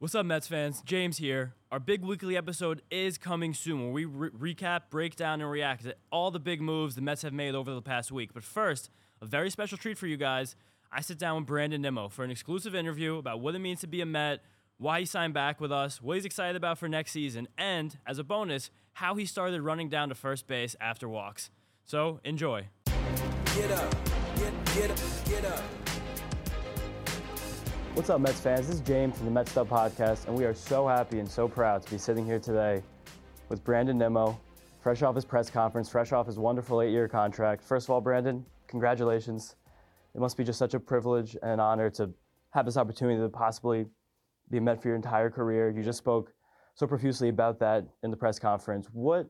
What's up, Mets fans? James here. Our big weekly episode is coming soon where we re- recap, break down, and react to all the big moves the Mets have made over the past week. But first, a very special treat for you guys. I sit down with Brandon Nimmo for an exclusive interview about what it means to be a Met, why he signed back with us, what he's excited about for next season, and, as a bonus, how he started running down to first base after walks. So, enjoy. Get up, get, get up, get up. What's up, Mets fans? This is James from the Mets Stub Podcast, and we are so happy and so proud to be sitting here today with Brandon Nimmo, fresh off his press conference, fresh off his wonderful eight year contract. First of all, Brandon, congratulations. It must be just such a privilege and an honor to have this opportunity to possibly be a Met for your entire career. You just spoke so profusely about that in the press conference. What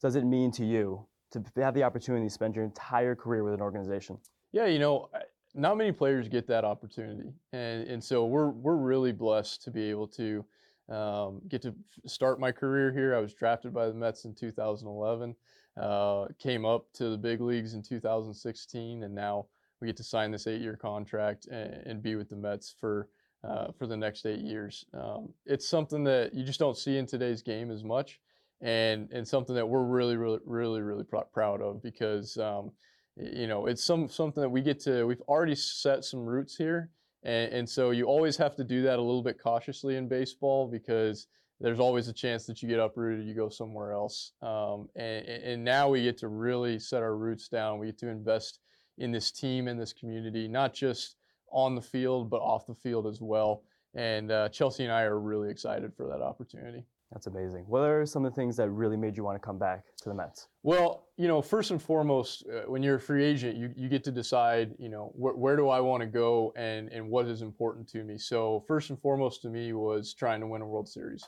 does it mean to you to have the opportunity to spend your entire career with an organization? Yeah, you know, not many players get that opportunity, and and so we're we're really blessed to be able to um, get to start my career here. I was drafted by the Mets in 2011, uh, came up to the big leagues in 2016, and now we get to sign this eight-year contract and, and be with the Mets for uh, for the next eight years. Um, it's something that you just don't see in today's game as much, and and something that we're really really really really pr- proud of because. Um, you know, it's some something that we get to. We've already set some roots here, and, and so you always have to do that a little bit cautiously in baseball because there's always a chance that you get uprooted, you go somewhere else. Um, and, and now we get to really set our roots down. We get to invest in this team in this community, not just on the field but off the field as well. And uh, Chelsea and I are really excited for that opportunity. That's amazing. What are some of the things that really made you want to come back to the Mets? Well, you know, first and foremost, uh, when you're a free agent, you, you get to decide, you know, wh- where do I want to go and, and what is important to me. So, first and foremost to me was trying to win a World Series.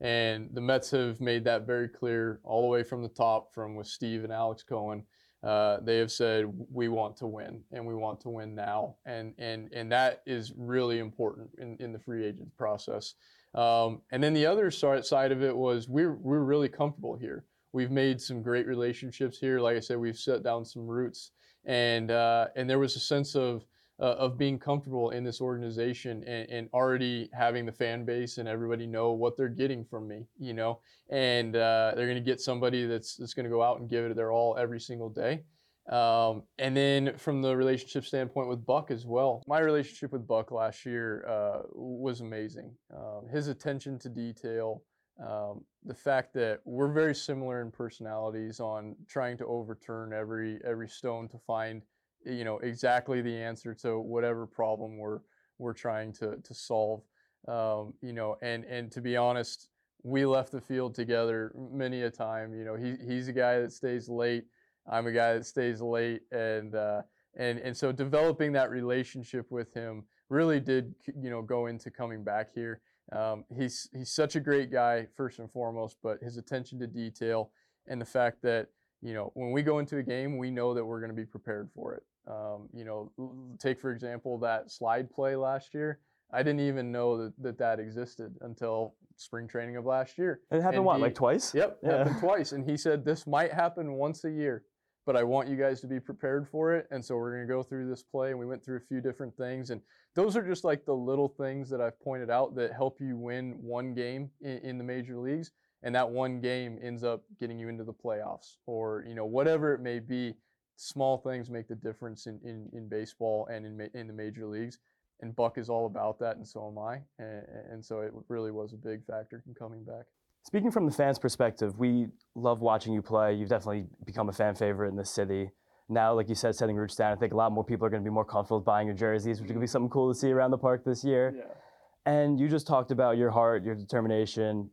And the Mets have made that very clear all the way from the top, from with Steve and Alex Cohen. Uh, they have said we want to win and we want to win now, and and and that is really important in, in the free agent process. Um, and then the other side of it was we're we're really comfortable here. We've made some great relationships here. Like I said, we've set down some roots, and uh, and there was a sense of uh, of being comfortable in this organization and, and, already having the fan base and everybody know what they're getting from me, you know, and uh, they're going to get somebody that's that's going to go out and give it to their all every single day. Um, and then from the relationship standpoint with Buck as well, my relationship with Buck last year uh, was amazing. Um, his attention to detail, um, the fact that we're very similar in personalities on trying to overturn every every stone to find, you know, exactly the answer to whatever problem we're we're trying to to solve. Um, you know, and and to be honest, we left the field together many a time. You know, he he's a guy that stays late I'm a guy that stays late, and uh, and and so developing that relationship with him really did you know go into coming back here. Um, he's he's such a great guy first and foremost, but his attention to detail and the fact that you know when we go into a game, we know that we're going to be prepared for it. Um, you know, take for example that slide play last year. I didn't even know that that, that existed until spring training of last year. It happened and what, he, like twice? Yep, yeah. happened twice. And he said this might happen once a year but I want you guys to be prepared for it. And so we're going to go through this play. And we went through a few different things. And those are just like the little things that I've pointed out that help you win one game in, in the major leagues. And that one game ends up getting you into the playoffs or, you know, whatever it may be. Small things make the difference in, in, in baseball and in, in the major leagues. And Buck is all about that, and so am I. And, and so it really was a big factor in coming back. Speaking from the fans' perspective, we love watching you play. You've definitely become a fan favorite in the city. Now, like you said, setting roots down, I think a lot more people are going to be more comfortable buying your jerseys, which could be something cool to see around the park this year. Yeah. And you just talked about your heart, your determination.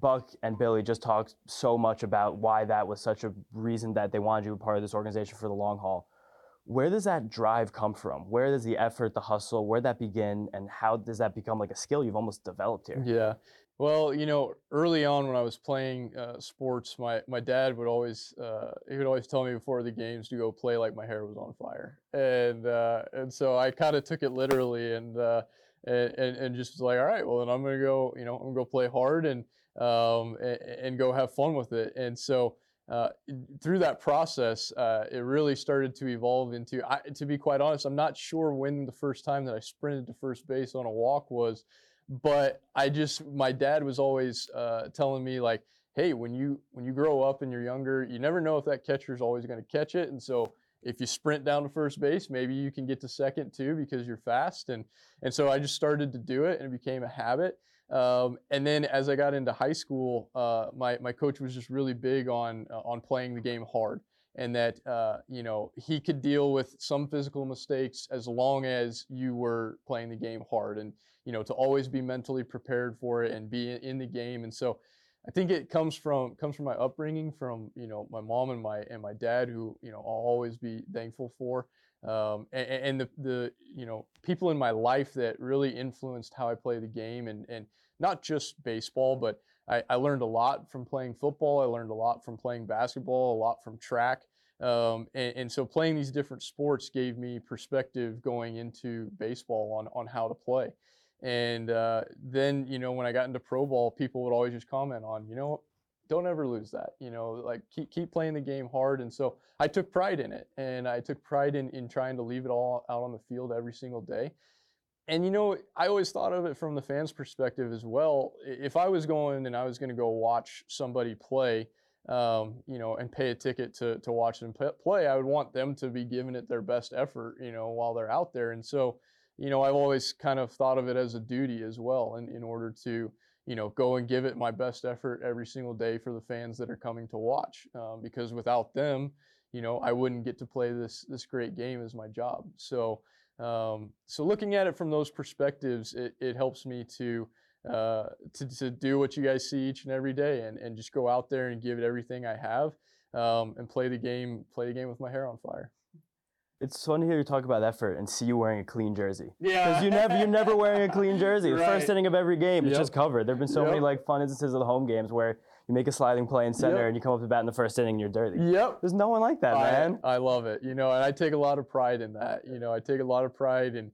Buck and Billy just talked so much about why that was such a reason that they wanted you a part of this organization for the long haul. Where does that drive come from? Where does the effort, the hustle, where that begin, and how does that become like a skill you've almost developed here? Yeah, well, you know, early on when I was playing uh, sports, my, my dad would always uh, he would always tell me before the games to go play like my hair was on fire, and uh, and so I kind of took it literally and, uh, and, and and just was like, all right, well then I'm gonna go, you know, I'm gonna go play hard and um, and, and go have fun with it, and so. Uh, through that process, uh, it really started to evolve into. I, to be quite honest, I'm not sure when the first time that I sprinted to first base on a walk was, but I just my dad was always uh, telling me like, hey, when you when you grow up and you're younger, you never know if that catcher is always going to catch it, and so if you sprint down to first base, maybe you can get to second too because you're fast. And and so I just started to do it, and it became a habit. Um, and then as I got into high school, uh, my my coach was just really big on uh, on playing the game hard, and that uh, you know he could deal with some physical mistakes as long as you were playing the game hard, and you know to always be mentally prepared for it and be in the game. And so I think it comes from comes from my upbringing, from you know my mom and my and my dad, who you know I'll always be thankful for, um, and, and, the the you know people in my life that really influenced how I play the game, and and not just baseball, but I, I learned a lot from playing football. I learned a lot from playing basketball, a lot from track, um, and, and so playing these different sports gave me perspective going into baseball on on how to play. And uh, then, you know, when I got into pro ball, people would always just comment on, you know, don't ever lose that. You know, like keep keep playing the game hard. And so I took pride in it, and I took pride in in trying to leave it all out on the field every single day. And you know, I always thought of it from the fans' perspective as well. If I was going and I was going to go watch somebody play, um, you know, and pay a ticket to to watch them play, I would want them to be giving it their best effort, you know, while they're out there. And so you know, I've always kind of thought of it as a duty as well, in, in order to, you know, go and give it my best effort every single day for the fans that are coming to watch. Um, because without them, you know, I wouldn't get to play this this great game as my job. So, um, so looking at it from those perspectives, it, it helps me to, uh, to to do what you guys see each and every day, and and just go out there and give it everything I have, um, and play the game, play the game with my hair on fire. It's fun to hear you talk about effort and see you wearing a clean jersey. Yeah. Because you never you're never wearing a clean jersey. The first inning of every game, it's Yep. just covered. There've been so many like fun instances of the home games where you make a sliding play in center Yep. and you come up to bat in the first inning and you're dirty. Yep. There's no one like that, I, man. I love it. You know, and I take a lot of pride in that. You know, I take a lot of pride in.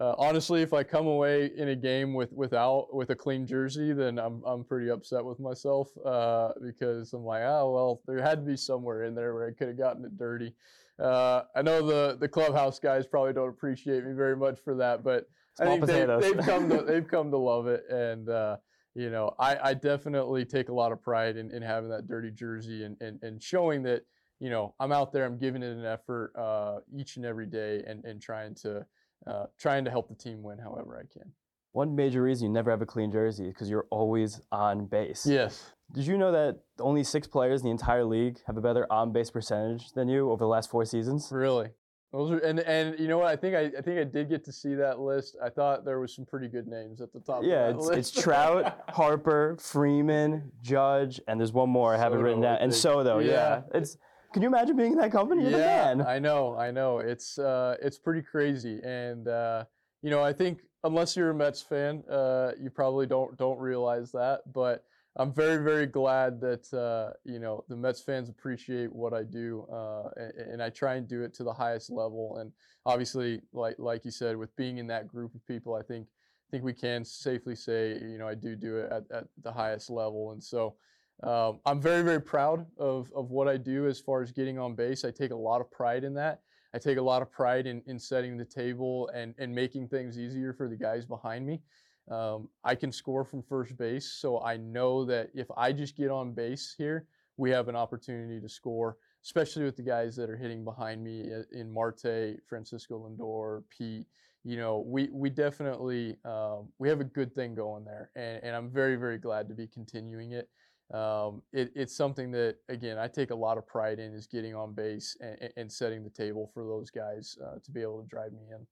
Uh, honestly, if I come away in a game with without with a clean jersey, then I'm I'm pretty upset with myself uh, because I'm like, oh well, there had to be somewhere in there where I could have gotten it dirty. Uh, I know the the clubhouse guys probably don't appreciate me very much for that, but Small I think they, they've come to they've come to love it, and uh, you know, I, I definitely take a lot of pride in, in having that dirty jersey and, and and showing that you know I'm out there, I'm giving it an effort uh, each and every day, and and trying to uh, trying to help the team win however I can. One major reason you never have a clean jersey is because you're always on base. Yes. Did you know that only six players in the entire league have a better on base percentage than you over the last four seasons? Really. Those are, and and you know what? I think I, I think I did get to see that list. I thought there was some pretty good names at the top. Yeah, it's, it's Trout, Harper, Freeman, Judge, and there's one more I haven't written Soto, I down. And. Soto, yeah. Yeah. It's can you imagine being in that company? You're yeah, the man. I know, I know. It's uh, it's pretty crazy, and uh, you know, I think unless you're a Mets fan, uh, you probably don't don't realize that. But I'm very, very glad that uh, you know the Mets fans appreciate what I do, uh, and, and I try and do it to the highest level. And obviously, like like you said, with being in that group of people, I think I think we can safely say, you know, I do do it at, at the highest level. And so um, I'm very, very proud of, of what I do as far as getting on base. I take a lot of pride in that. I take a lot of pride in, in setting the table and, and making things easier for the guys behind me. Um, I can score from first base, so I know that if I just get on base here, we have an opportunity to score, especially with the guys that are hitting behind me uh, in Marte, Francisco Lindor, Pete. You know, we we definitely um, we have a good thing going there, and, and I'm very very glad to be continuing it. Um, it, it's something that again I take a lot of pride in is getting on base and, and setting the table for those guys uh, to be able to drive me in.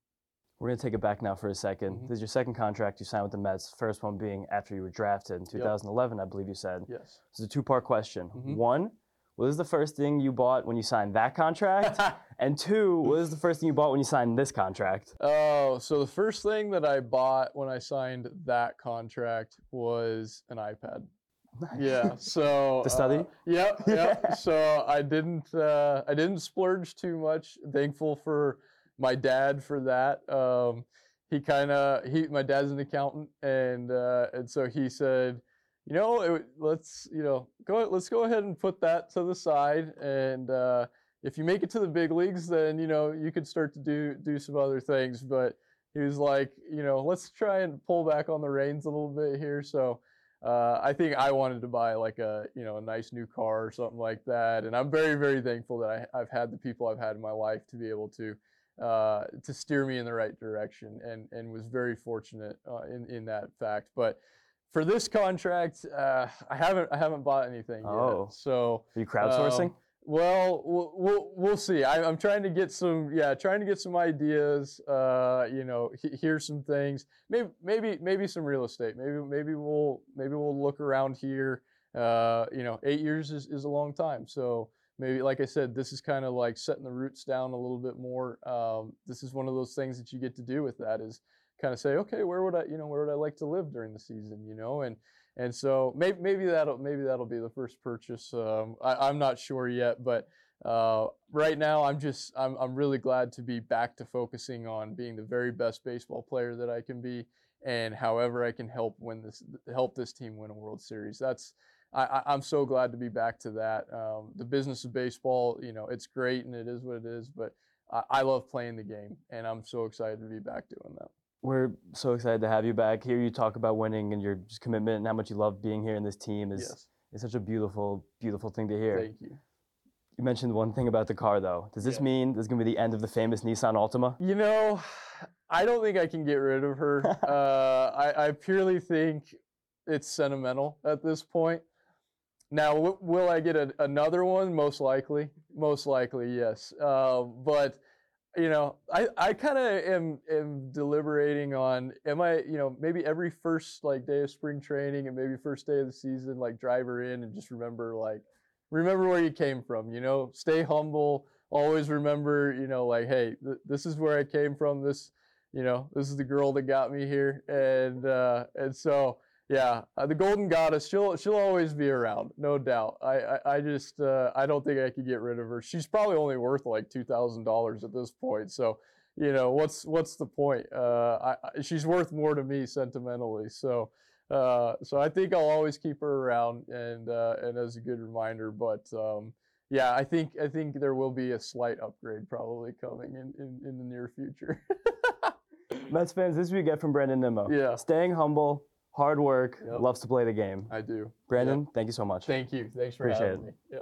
We're gonna take it back now for a 2nd Mhm. This is your second contract you signed with the Mets. First one being after you were drafted in 2011, I believe you said. Yes. It's a two-part question. Mhm. One, what is the first thing you bought when you signed that contract? and two, what is the first thing you bought when you signed this contract? Oh, so the first thing that I bought when I signed that contract was an iPad. Yeah. So To study? uh, yep. Yep. so I didn't. Uh, I didn't splurge too much. Thankful for my dad for that. Um, he kind of he. My dad's an accountant, and uh, and so he said, you know, it, let's you know go. Let's go ahead and put that to the side, and uh, if you make it to the big leagues, then you know you could start to do do some other things, but. he was like, you know, let's try and pull back on the reins a little bit here. So uh, I think I wanted to buy like a you know a nice new car or something like that, and I'm very very thankful that I, I've had the people I've had in my life to be able to uh, to steer me in the right direction, and and was very fortunate uh, in in that fact. But for this contract, uh, I haven't I haven't bought anything Oh. yet. So Are you crowdsourcing? um, well, we'll we'll, we'll see. I, I'm trying to get some, yeah, trying to get some ideas. Uh, you know, he, here's some things. Maybe maybe maybe some real estate. Maybe maybe we'll maybe we'll look around here. Uh, you know, eight years is, is a long time. So maybe, like I said, this is kind of like setting the roots down a little bit more. Um, this is one of those things that you get to do with that is kind of say, okay, where would I, you know, where would I like to live during the season? You know, and and so maybe maybe that'll maybe that'll be the first purchase. Um, I, I'm not sure yet, but uh, right now I'm just I'm I'm really glad to be back to focusing on being the very best baseball player that I can be, and however I can help win this help this team win a World Series. That's I, I- I'm so glad to be back to that. Um, the business of baseball, you know, it's great and it is what it is, but I, I love playing the game, and I'm so excited to be back doing that. We're so excited to have you back. Here you talk about winning and your just commitment and how much you love being here in this team is Yes, is such a beautiful, beautiful thing to hear. thank you. You mentioned one thing about the car though. Does this Yeah. mean this is gonna be the end of the famous Nissan Altima? You know, I don't think I can get rid of her. uh, I, I purely think it's sentimental at this point. Now, w- will I get a, another one? Most likely. Most likely, yes. Uh, but you know, I, I kind of am am deliberating on am I you know maybe every first like day of spring training and maybe first day of the season like drive her in and just remember like remember where you came from. You know, stay humble always remember, you know, like, hey, th- this is where I came from. This, you know, this is the girl that got me here, and uh, and so yeah, uh, the Golden Goddess, she'll she'll always be around, no doubt. I I, I just uh, I don't think I could get rid of her. She's probably only worth like two thousand dollars at this point, so. You know what's what's the point? Uh, I, she's worth more to me sentimentally. So, uh, so I think I'll always keep her around and uh, and as a good reminder. But um, yeah, I think I think there will be a slight upgrade probably coming in in, in the near future. Mets fans, this is what you get from Brandon Nimmo. Yeah. Staying humble, hard work, Yep. loves to play the game. I do. Brandon, thank you so much. Thank you. Thanks for Appreciate having it. me.